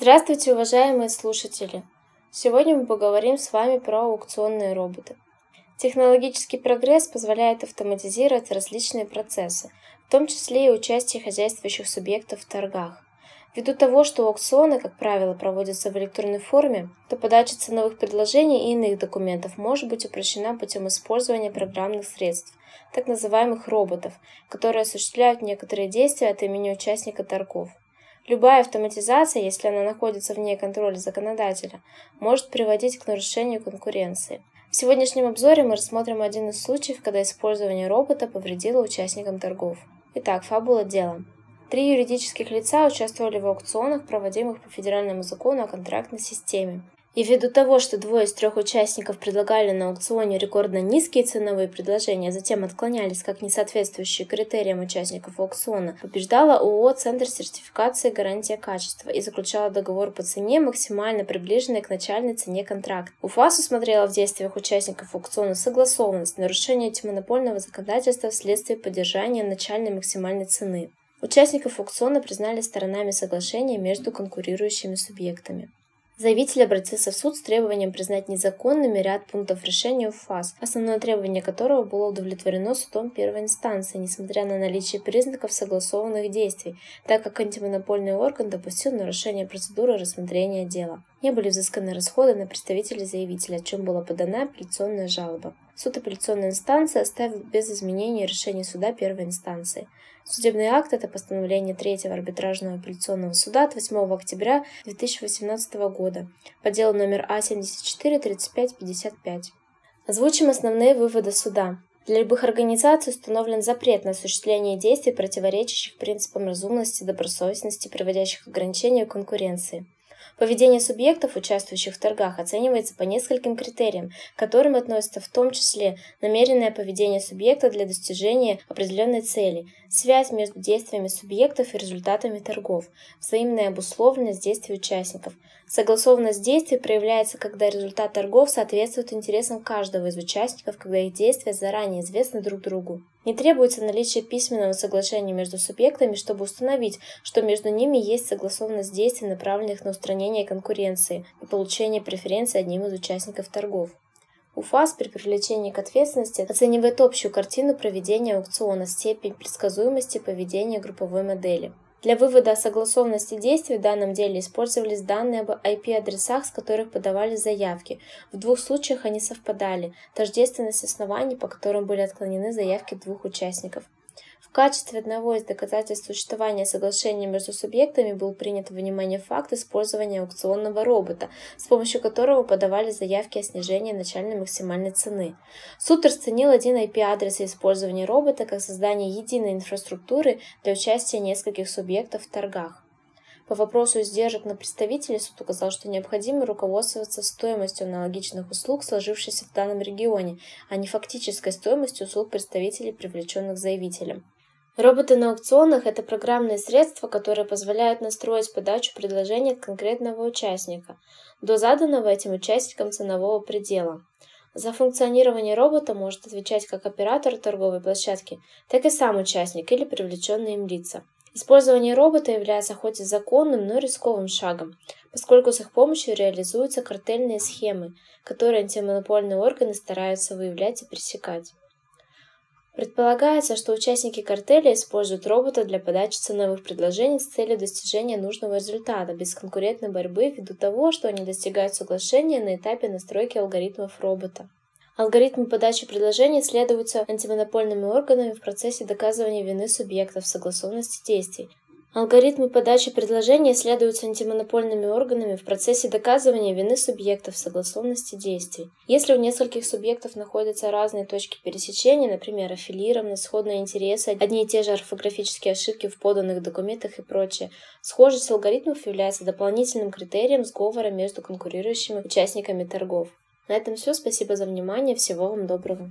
Здравствуйте, уважаемые слушатели! Сегодня мы поговорим с вами про аукционные роботы. Технологический прогресс позволяет автоматизировать различные процессы, в том числе и участие хозяйствующих субъектов в торгах. Ввиду того, что аукционы, как правило, проводятся в электронной форме, то подача ценовых предложений и иных документов может быть упрощена путем использования программных средств, так называемых роботов, которые осуществляют некоторые действия от имени участника торгов. Любая автоматизация, если она находится вне контроля законодателя, может приводить к нарушению конкуренции. В сегодняшнем обзоре мы рассмотрим один из случаев, когда использование робота повредило участникам торгов. Итак, фабула дела. Три юридических лица участвовали в аукционах, проводимых по федеральному закону о контрактной системе. И ввиду того, что двое из трех участников предлагали на аукционе рекордно низкие ценовые предложения, а затем отклонялись как несоответствующие критериям участников аукциона, побеждала ООО «Центр сертификации гарантия качества» и заключала договор по цене, максимально приближенной к начальной цене контракта. УФАС усмотрела в действиях участников аукциона согласованность, нарушение антимонопольного законодательства вследствие поддержания начальной максимальной цены. Участников аукциона признали сторонами соглашения между конкурирующими субъектами. Заявитель обратился в суд с требованием признать незаконными ряд пунктов решения УФАС, основное требование которого было удовлетворено судом первой инстанции, несмотря на наличие признаков согласованных действий, так как антимонопольный орган допустил нарушение процедуры рассмотрения дела. Не были взысканы расходы на представителей заявителя, о чем была подана апелляционная жалоба. Суд апелляционной инстанции оставил без изменений решение суда первой инстанции. Судебный акт – это постановление Третьего арбитражного апелляционного суда от 8 октября 2018 года по делу номер А74-3555. Озвучим основные выводы суда. Для любых организаций установлен запрет на осуществление действий, противоречащих принципам разумности, добросовестности, приводящих к ограничению конкуренции. Поведение субъектов, участвующих в торгах, оценивается по нескольким критериям, к которым относятся в том числе намеренное поведение субъекта для достижения определенной цели, связь между действиями субъектов и результатами торгов, взаимная обусловленность действий участников. Согласованность действий проявляется, когда результат торгов соответствует интересам каждого из участников, когда их действия заранее известны друг другу. Не требуется наличие письменного соглашения между субъектами, чтобы установить, что между ними есть согласованность действий, направленных на устранение конкуренции и получение преференций одним из участников торгов. УФАС при привлечении к ответственности оценивает общую картину проведения аукциона, степень предсказуемости поведения групповой модели. Для вывода о согласованности действий в данном деле использовались данные об IP-адресах, с которых подавали заявки. В двух случаях они совпадали. Тождественность оснований, по которым были отклонены заявки двух участников. В качестве одного из доказательств существования соглашения между субъектами был принят во внимание факт использования аукционного робота, с помощью которого подавали заявки о снижении начальной максимальной цены. Суд расценил один IP-адрес и использование робота как создание единой инфраструктуры для участия нескольких субъектов в торгах. По вопросу издержек на представителей суд указал, что необходимо руководствоваться стоимостью аналогичных услуг, сложившейся в данном регионе, а не фактической стоимостью услуг представителей, привлеченных заявителем. Роботы на аукционах – это программные средства, которые позволяют настроить подачу предложения конкретного участника до заданного этим участникам ценового предела. За функционирование робота может отвечать как оператор торговой площадки, так и сам участник или привлеченные им лица. Использование робота является хоть и законным, но рисковым шагом, поскольку с их помощью реализуются картельные схемы, которые антимонопольные органы стараются выявлять и пресекать. Предполагается, что участники картеля используют робота для подачи ценовых предложений с целью достижения нужного результата без конкурентной борьбы ввиду того, что они достигают соглашения на этапе настройки алгоритмов робота. Алгоритмы подачи предложений следуются антимонопольными органами в процессе доказывания вины субъектов согласованности действий, Алгоритмы подачи предложений исследуются антимонопольными органами в процессе доказывания вины субъектов согласованности действий. Если у нескольких субъектов находятся разные точки пересечения, например, аффилированность, сходные интересы, одни и те же орфографические ошибки в поданных документах и прочее, схожесть алгоритмов является дополнительным критерием сговора между конкурирующими участниками торгов. На этом все. Спасибо за внимание. Всего вам доброго.